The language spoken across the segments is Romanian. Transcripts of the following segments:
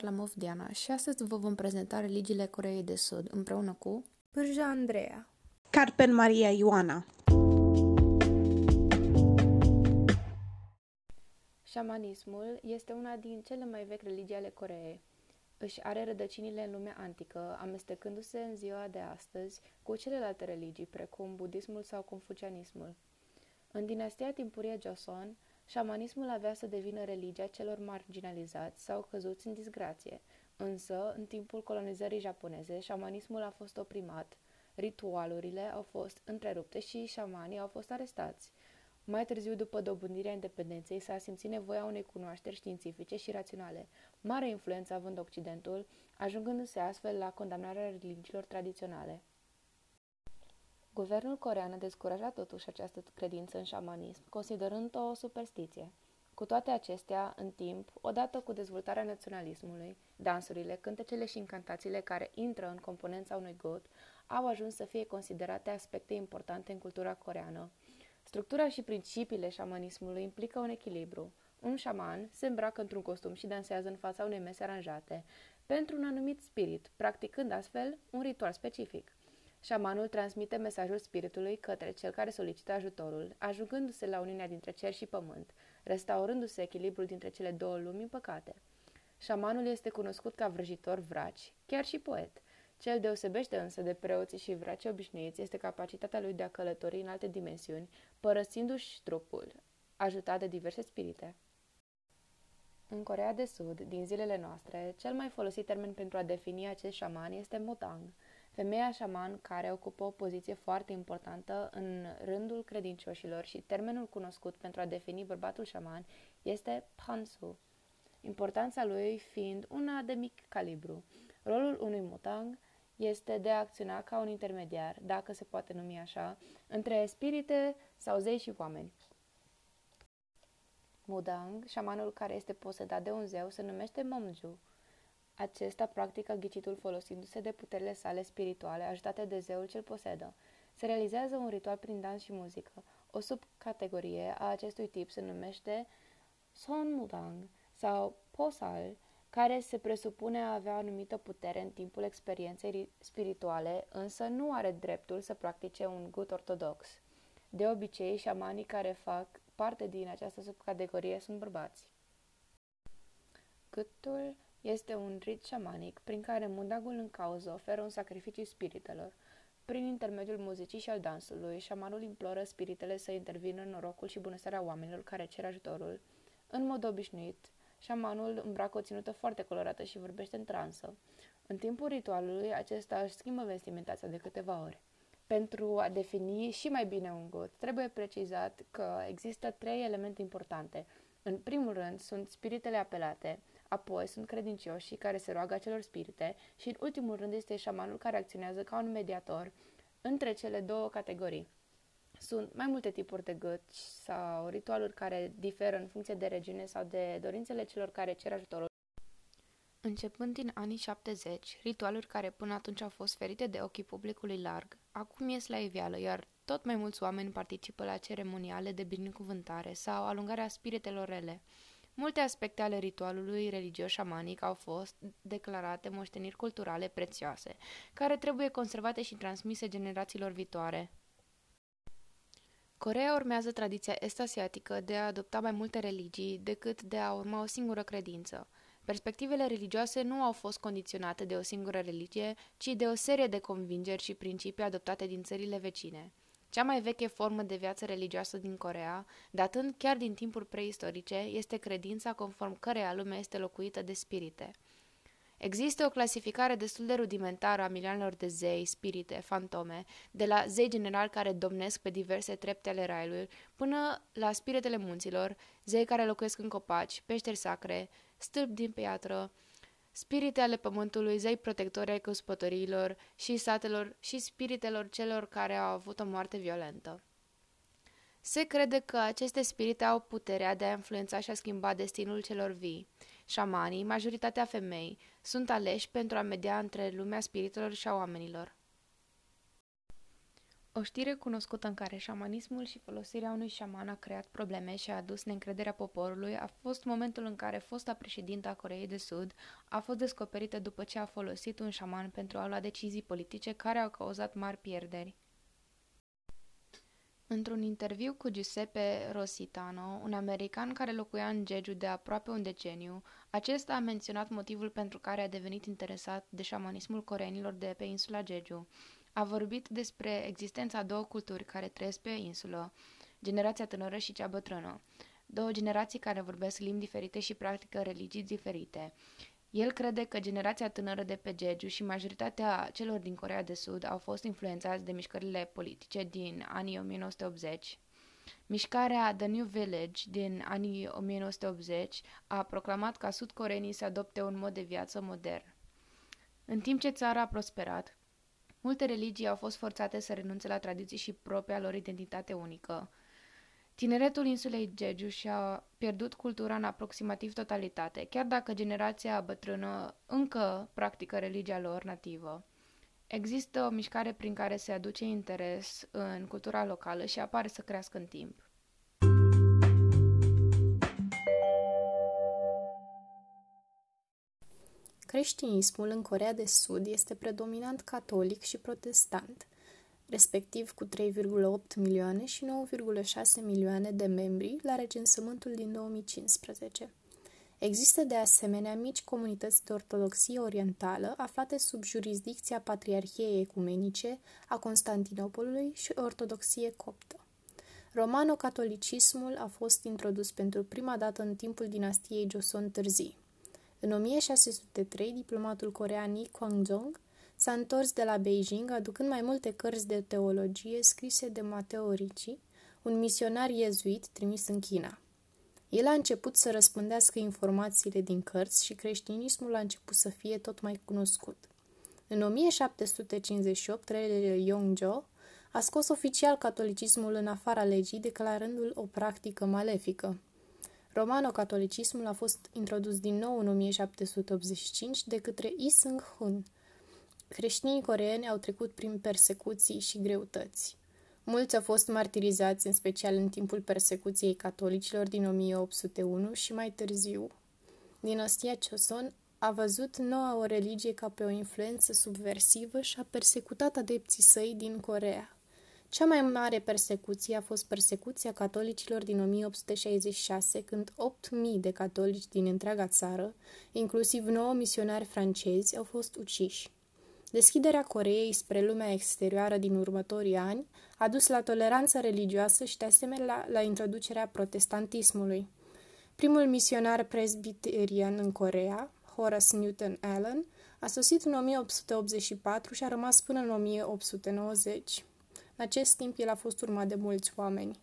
Varlamov Diana și astăzi vă vom prezenta religiile Coreei de Sud împreună cu Pârja Andreea Carpen Maria Ioana Șamanismul este una din cele mai vechi religii ale Coreei. Își are rădăcinile în lumea antică, amestecându-se în ziua de astăzi cu celelalte religii, precum budismul sau confucianismul. În dinastia timpurie Joseon, Șamanismul avea să devină religia celor marginalizați sau căzuți în disgrație, însă, în timpul colonizării japoneze, șamanismul a fost oprimat, ritualurile au fost întrerupte și șamanii au fost arestați. Mai târziu, după dobândirea independenței, s-a simțit nevoia unei cunoașteri științifice și raționale, mare influență având Occidentul, ajungându-se astfel la condamnarea religiilor tradiționale. Guvernul corean a descurajat totuși această credință în șamanism, considerând-o o superstiție. Cu toate acestea, în timp, odată cu dezvoltarea naționalismului, dansurile, cântecele și incantațiile care intră în componența unui god au ajuns să fie considerate aspecte importante în cultura coreană. Structura și principiile șamanismului implică un echilibru. Un șaman se îmbracă într-un costum și dansează în fața unei mese aranjate, pentru un anumit spirit, practicând astfel un ritual specific. Șamanul transmite mesajul spiritului către cel care solicită ajutorul, ajungându-se la uniunea dintre cer și pământ, restaurându-se echilibrul dintre cele două lumi împăcate. Șamanul este cunoscut ca vrăjitor vraci, chiar și poet. Cel deosebește însă de preoții și vraci obișnuiți este capacitatea lui de a călători în alte dimensiuni, părăsindu-și trupul, ajutat de diverse spirite. În Corea de Sud, din zilele noastre, cel mai folosit termen pentru a defini acest șaman este motang – Femeia șaman care ocupă o poziție foarte importantă în rândul credincioșilor și termenul cunoscut pentru a defini bărbatul șaman este Pansu, importanța lui fiind una de mic calibru. Rolul unui mutang este de a acționa ca un intermediar, dacă se poate numi așa, între spirite sau zei și oameni. Mudang, șamanul care este posedat de un zeu, se numește Momju, acesta practică ghicitul folosindu-se de puterile sale spirituale, ajutate de zeul ce-l posedă. Se realizează un ritual prin dans și muzică. O subcategorie a acestui tip se numește Sonmudang sau Posal, care se presupune a avea o anumită putere în timpul experienței spirituale, însă nu are dreptul să practice un gut ortodox. De obicei, șamanii care fac parte din această subcategorie sunt bărbați. Gâtul este un rit șamanic prin care mundagul în cauză oferă un sacrificiu spiritelor. Prin intermediul muzicii și al dansului, șamanul imploră spiritele să intervină în norocul și bunăstarea oamenilor care cer ajutorul. În mod obișnuit, șamanul îmbracă o ținută foarte colorată și vorbește în transă. În timpul ritualului, acesta își schimbă vestimentația de câteva ori. Pentru a defini și mai bine un god, trebuie precizat că există trei elemente importante. În primul rând, sunt spiritele apelate, Apoi sunt credincioșii care se roagă acelor spirite și în ultimul rând este șamanul care acționează ca un mediator între cele două categorii. Sunt mai multe tipuri de găci sau ritualuri care diferă în funcție de regiune sau de dorințele celor care cer ajutorul. Începând din anii 70, ritualuri care până atunci au fost ferite de ochii publicului larg, acum ies la iveală, iar tot mai mulți oameni participă la ceremoniale de binecuvântare sau alungarea spiritelor rele. Multe aspecte ale ritualului religios șamanic au fost declarate moșteniri culturale prețioase, care trebuie conservate și transmise generațiilor viitoare. Coreea urmează tradiția est-asiatică de a adopta mai multe religii decât de a urma o singură credință. Perspectivele religioase nu au fost condiționate de o singură religie, ci de o serie de convingeri și principii adoptate din țările vecine. Cea mai veche formă de viață religioasă din Corea, datând chiar din timpuri preistorice, este credința conform căreia lumea este locuită de spirite. Există o clasificare destul de rudimentară a milioanelor de zei, spirite, fantome, de la zei general care domnesc pe diverse trepte ale raiului, până la spiritele munților, zei care locuiesc în copaci, peșteri sacre, stâlpi din piatră, spirite ale pământului, zei protectori ai căspătorilor și satelor și spiritelor celor care au avut o moarte violentă. Se crede că aceste spirite au puterea de a influența și a schimba destinul celor vii. Șamanii, majoritatea femei, sunt aleși pentru a media între lumea spiritelor și a oamenilor. O știre cunoscută în care șamanismul și folosirea unui șaman a creat probleme și a adus neîncrederea poporului a fost momentul în care fosta președintă a Coreei de Sud a fost descoperită după ce a folosit un șaman pentru a lua decizii politice care au cauzat mari pierderi. Într-un interviu cu Giuseppe Rositano, un american care locuia în Jeju de aproape un deceniu, acesta a menționat motivul pentru care a devenit interesat de șamanismul coreenilor de pe insula Jeju. A vorbit despre existența a două culturi care trăiesc pe insulă, generația tânără și cea bătrână. Două generații care vorbesc limbi diferite și practică religii diferite. El crede că generația tânără de pe Jeju și majoritatea celor din Corea de Sud au fost influențați de mișcările politice din anii 1980. Mișcarea The New Village din anii 1980 a proclamat ca sudcoreenii să adopte un mod de viață modern. În timp ce țara a prosperat, multe religii au fost forțate să renunțe la tradiții și propria lor identitate unică. Tineretul insulei Jeju și-a pierdut cultura în aproximativ totalitate, chiar dacă generația bătrână încă practică religia lor nativă. Există o mișcare prin care se aduce interes în cultura locală și apare să crească în timp. Creștinismul în Corea de Sud este predominant catolic și protestant, respectiv cu 3,8 milioane și 9,6 milioane de membri la recensământul din 2015. Există de asemenea mici comunități de ortodoxie orientală aflate sub jurisdicția Patriarhiei Ecumenice a Constantinopolului și ortodoxie coptă. Romano-catolicismul a fost introdus pentru prima dată în timpul dinastiei Joseon târzii. În 1603, diplomatul corean Yi Kwang-jong s-a întors de la Beijing aducând mai multe cărți de teologie scrise de Matteo Ricci, un misionar iezuit trimis în China. El a început să răspândească informațiile din cărți și creștinismul a început să fie tot mai cunoscut. În 1758, regele Yongzhou a scos oficial catolicismul în afara legii, declarându-l o practică malefică. Romano-catolicismul a fost introdus din nou în 1785 de către Yi Seung-hun. Creștinii coreeni au trecut prin persecuții și greutăți. Mulți au fost martirizați, în special în timpul persecuției catolicilor din 1801 și mai târziu. Dinastia Choson a văzut noua o religie ca pe o influență subversivă și a persecutat adepții săi din Corea. Cea mai mare persecuție a fost persecuția catolicilor din 1866, când 8.000 de catolici din întreaga țară, inclusiv 9 misionari francezi, au fost uciși. Deschiderea Coreei spre lumea exterioară din următorii ani a dus la toleranță religioasă și de asemenea la, la introducerea protestantismului. Primul misionar presbiterian în Corea, Horace Newton Allen, a sosit în 1884 și a rămas până în 1890. În acest timp, el a fost urmat de mulți oameni.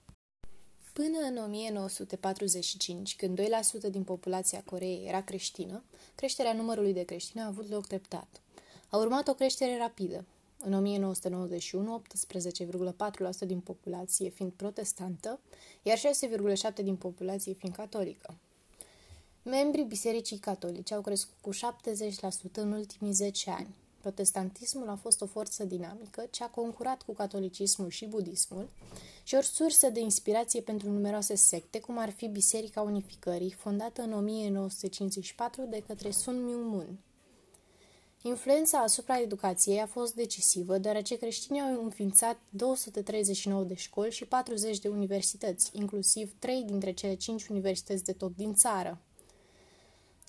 Până în 1945, când 2% din populația Coreei era creștină, creșterea numărului de creștini a avut loc treptat. A urmat o creștere rapidă. În 1991, 18,4% din populație fiind protestantă, iar 6,7% din populație fiind catolică. Membrii Bisericii Catolice au crescut cu 70% în ultimii 10 ani. Protestantismul a fost o forță dinamică ce a concurat cu catolicismul și budismul și o sursă de inspirație pentru numeroase secte, cum ar fi Biserica Unificării, fondată în 1954 de către Sun Myung-moon. Influența asupra educației a fost decisivă, deoarece creștinii au înființat 239 de școli și 40 de universități, inclusiv 3 dintre cele 5 universități de top din țară.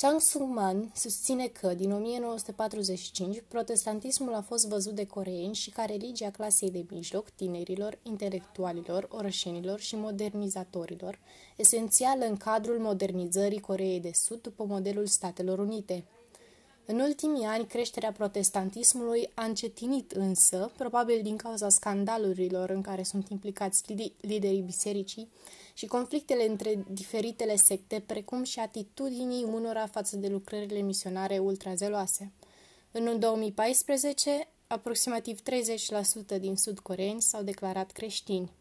Chang Sung-man susține că, din 1945, protestantismul a fost văzut de coreeni și ca religia clasei de mijloc, tinerilor, intelectualilor, orășenilor și modernizatorilor, esențială în cadrul modernizării Coreei de Sud după modelul Statelor Unite – în ultimii ani, creșterea protestantismului a încetinit însă, probabil din cauza scandalurilor în care sunt implicați liderii bisericii și conflictele între diferitele secte, precum și atitudinii unora față de lucrările misionare ultrazeloase. În 2014, aproximativ 30% din sud-coreeni s-au declarat creștini.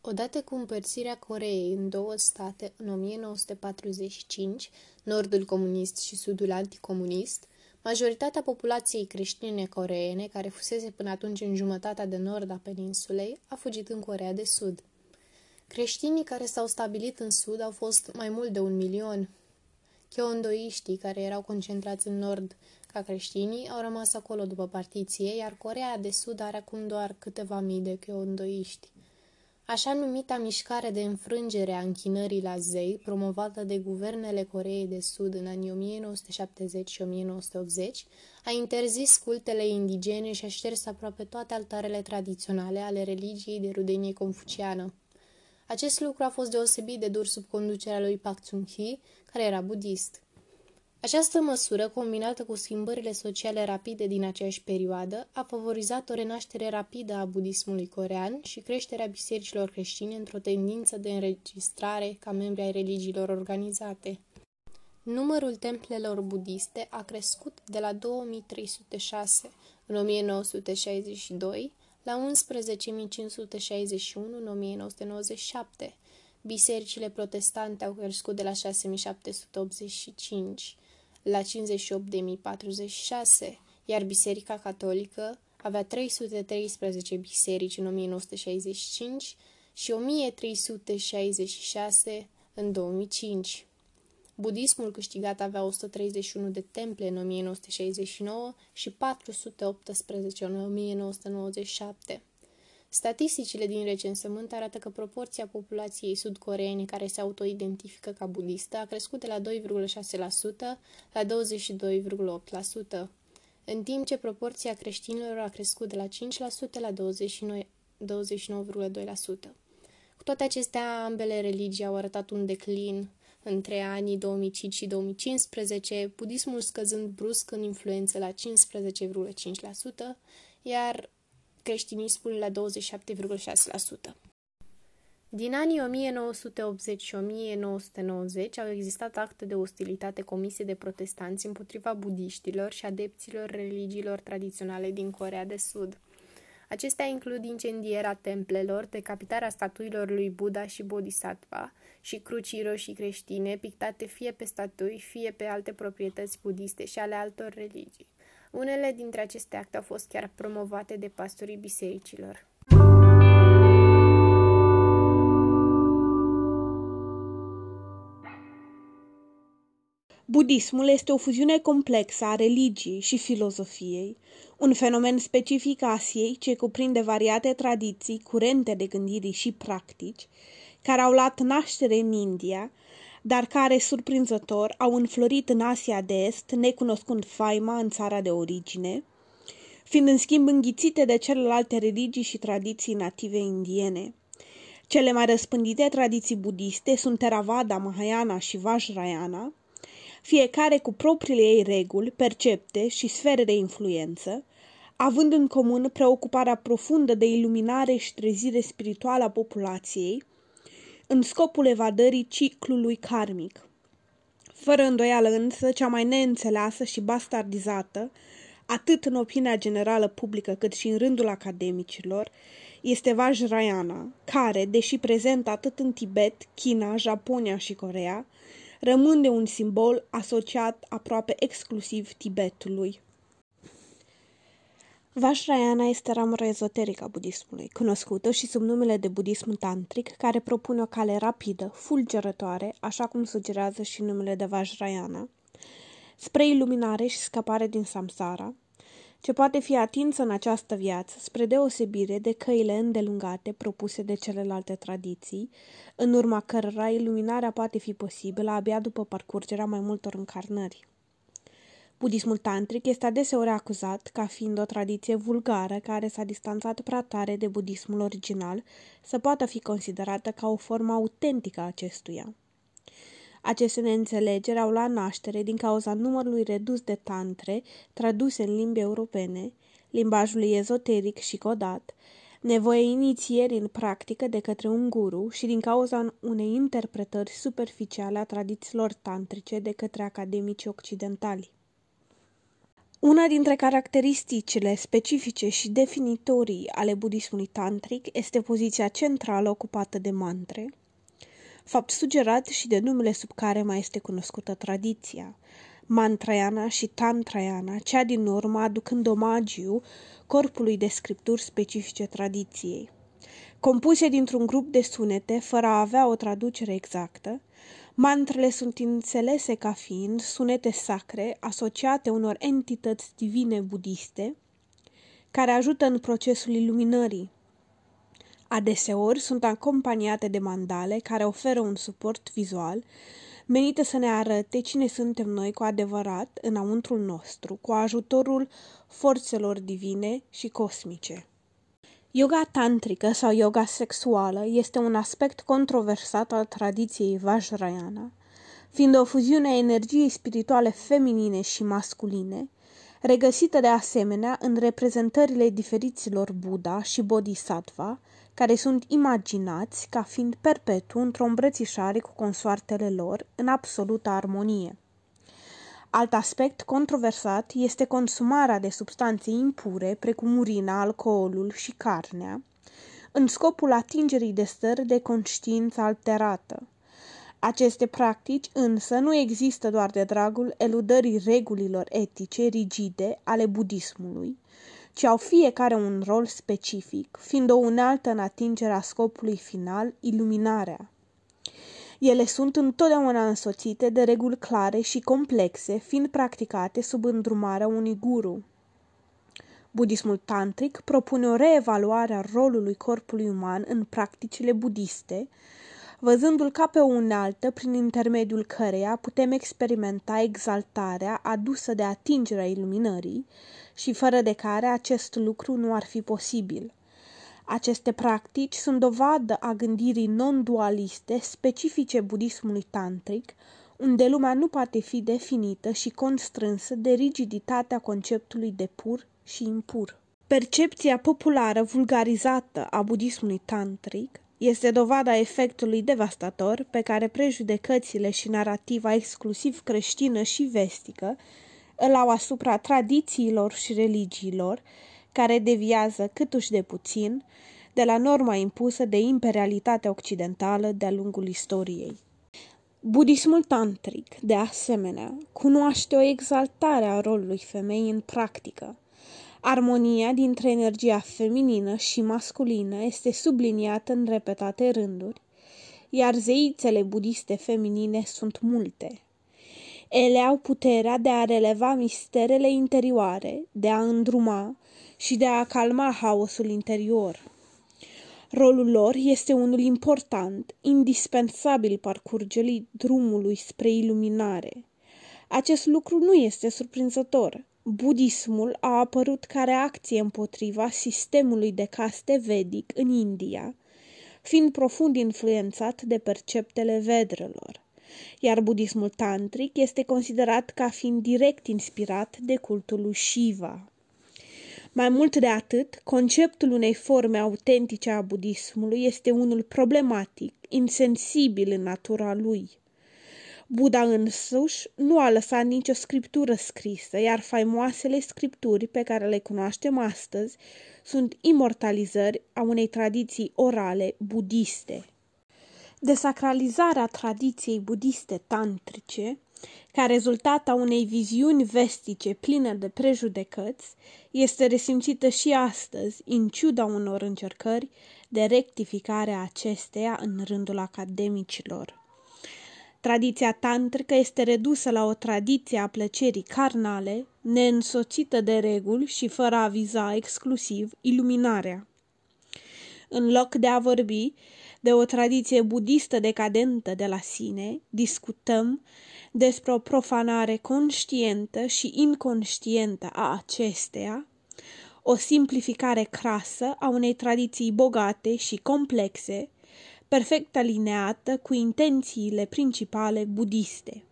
Odată cu împărțirea Coreei în două state în 1945, nordul comunist și sudul anticomunist, Majoritatea populației creștine coreene, care fusese până atunci în jumătatea de nord a peninsulei, a fugit în Corea de Sud. Creștinii care s-au stabilit în sud au fost mai mult de un milion. Cheondoiștii, care erau concentrați în nord ca creștinii, au rămas acolo după partiție, iar Corea de Sud are acum doar câteva mii de cheondoiști. Așa numita mișcare de înfrângere a închinării la zei, promovată de guvernele Coreei de Sud în anii 1970 și 1980, a interzis cultele indigene și a șters aproape toate altarele tradiționale ale religiei de rudenie confuciană. Acest lucru a fost deosebit de dur sub conducerea lui Pak Chung-hee, care era budist. Această măsură, combinată cu schimbările sociale rapide din aceeași perioadă, a favorizat o renaștere rapidă a budismului corean și creșterea bisericilor creștine într-o tendință de înregistrare ca membri ai religiilor organizate. Numărul templelor budiste a crescut de la 2306 în 1962 la 11.561 în 1997. Bisericile protestante au crescut de la 6.785 la 58.046, iar Biserica Catolică avea 313 biserici în 1965 și 1366 în 2005. Budismul câștigat avea 131 de temple în 1969 și 418 în 1997. Statisticile din recensământ arată că proporția populației sudcoreene care se autoidentifică ca budistă a crescut de la 2,6% la 22,8%, în timp ce proporția creștinilor a crescut de la 5% la 29,2%. Cu toate acestea, ambele religii au arătat un declin între anii 2005 și 2015, budismul scăzând brusc în influență la 15,5%, iar creștinismul la 27,6%. Din anii 1980 și 1990 au existat acte de ostilitate comise de protestanți împotriva budiștilor și adepților religiilor tradiționale din Corea de Sud. Acestea includ incendierea templelor, decapitarea statuilor lui Buddha și Bodhisattva și crucii roșii creștine pictate fie pe statui, fie pe alte proprietăți budiste și ale altor religii. Unele dintre aceste acte au fost chiar promovate de pastorii bisericilor. Budismul este o fuziune complexă a religiei și filozofiei, un fenomen specific Asiei ce cuprinde variate tradiții, curente de gândire și practici, care au luat naștere în India, dar care, surprinzător, au înflorit în Asia de Est, necunoscând faima în țara de origine, fiind în schimb înghițite de celelalte religii și tradiții native indiene. Cele mai răspândite tradiții budiste sunt Theravada, Mahayana și Vajrayana, fiecare cu propriile ei reguli, percepte și sfere de influență, având în comun preocuparea profundă de iluminare și trezire spirituală a populației, în scopul evadării ciclului karmic. Fără îndoială însă, cea mai neînțeleasă și bastardizată, atât în opinia generală publică cât și în rândul academicilor, este Vajrayana, care, deși prezent atât în Tibet, China, Japonia și Corea, rămâne un simbol asociat aproape exclusiv Tibetului. Vajrayana este ramura ezoterică a budismului, cunoscută și sub numele de budism tantric, care propune o cale rapidă, fulgerătoare, așa cum sugerează și numele de Vajrayana, spre iluminare și scăpare din samsara, ce poate fi atinsă în această viață, spre deosebire de căile îndelungate propuse de celelalte tradiții, în urma cărora iluminarea poate fi posibilă abia după parcurgerea mai multor încarnări. Budismul tantric este adeseori acuzat ca fiind o tradiție vulgară care s-a distanțat prea tare de budismul original să poată fi considerată ca o formă autentică a acestuia. Aceste neînțelegeri au luat naștere din cauza numărului redus de tantre traduse în limbi europene, limbajului ezoteric și codat, nevoie inițieri în practică de către un guru și din cauza unei interpretări superficiale a tradițiilor tantrice de către academici occidentali. Una dintre caracteristicile specifice și definitorii ale budismului tantric este poziția centrală ocupată de mantre, fapt sugerat și de numele sub care mai este cunoscută tradiția. Mantrayana și Tantrayana, cea din urmă aducând omagiu corpului de scripturi specifice tradiției. Compuse dintr-un grup de sunete, fără a avea o traducere exactă, mantrele sunt înțelese ca fiind sunete sacre asociate unor entități divine budiste, care ajută în procesul iluminării. Adeseori sunt acompaniate de mandale care oferă un suport vizual menite să ne arate cine suntem noi cu adevărat înăuntrul nostru, cu ajutorul forțelor divine și cosmice. Yoga tantrică sau yoga sexuală este un aspect controversat al tradiției Vajrayana, fiind o fuziune a energiei spirituale feminine și masculine, regăsită de asemenea în reprezentările diferiților Buddha și Bodhisattva, care sunt imaginați ca fiind perpetu într-o îmbrățișare cu consoartele lor în absolută armonie. Alt aspect controversat este consumarea de substanțe impure, precum urina, alcoolul și carnea, în scopul atingerii de stări de conștiință alterată. Aceste practici însă nu există doar de dragul eludării regulilor etice rigide ale budismului, ci au fiecare un rol specific, fiind o unealtă în atingerea scopului final, iluminarea. Ele sunt întotdeauna însoțite de reguli clare și complexe, fiind practicate sub îndrumarea unui guru. Budismul tantric propune o reevaluare a rolului corpului uman în practicile budiste, văzându-l ca pe o unealtă prin intermediul căreia putem experimenta exaltarea adusă de atingerea iluminării și fără de care acest lucru nu ar fi posibil. Aceste practici sunt dovadă a gândirii non-dualiste specifice budismului tantric, unde lumea nu poate fi definită și constrânsă de rigiditatea conceptului de pur și impur. Percepția populară vulgarizată a budismului tantric este dovada efectului devastator pe care prejudecățile și narativa exclusiv creștină și vestică îl au asupra tradițiilor și religiilor, care deviază câtuși de puțin de la norma impusă de imperialitatea occidentală de-a lungul istoriei. Budismul tantric, de asemenea, cunoaște o exaltare a rolului femeii în practică. Armonia dintre energia feminină și masculină este subliniată în repetate rânduri, iar zeițele budiste feminine sunt multe. Ele au puterea de a releva misterele interioare, de a îndruma și de a calma haosul interior. Rolul lor este unul important, indispensabil parcurgerii drumului spre iluminare. Acest lucru nu este surprinzător. Budismul a apărut ca reacție împotriva sistemului de caste vedic în India, fiind profund influențat de perceptele vedrelor, iar budismul tantric este considerat ca fiind direct inspirat de cultul lui Shiva. Mai mult de atât, conceptul unei forme autentice a budismului este unul problematic, insensibil în natura lui. Buddha însuși nu a lăsat nicio scriptură scrisă, iar faimoasele scripturi pe care le cunoaștem astăzi sunt imortalizări a unei tradiții orale budiste. Desacralizarea tradiției budiste tantrice ca rezultat a unei viziuni vestice pline de prejudecăți, este resimțită și astăzi, în ciuda unor încercări de rectificare a acesteia în rândul academicilor. Tradiția tantrică este redusă la o tradiție a plăcerii carnale, neînsoțită de reguli și fără a viza exclusiv iluminarea. În loc de a vorbi de o tradiție budistă decadentă de la sine, discutăm despre o profanare conștientă și inconștientă a acesteia, o simplificare crasă a unei tradiții bogate și complexe, perfect alineată cu intențiile principale budiste.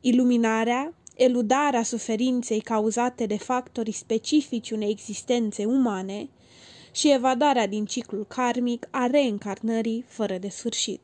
Iluminarea, eludarea suferinței cauzate de factorii specifici unei existențe umane și evadarea din ciclul karmic a reîncarnării fără de sfârșit.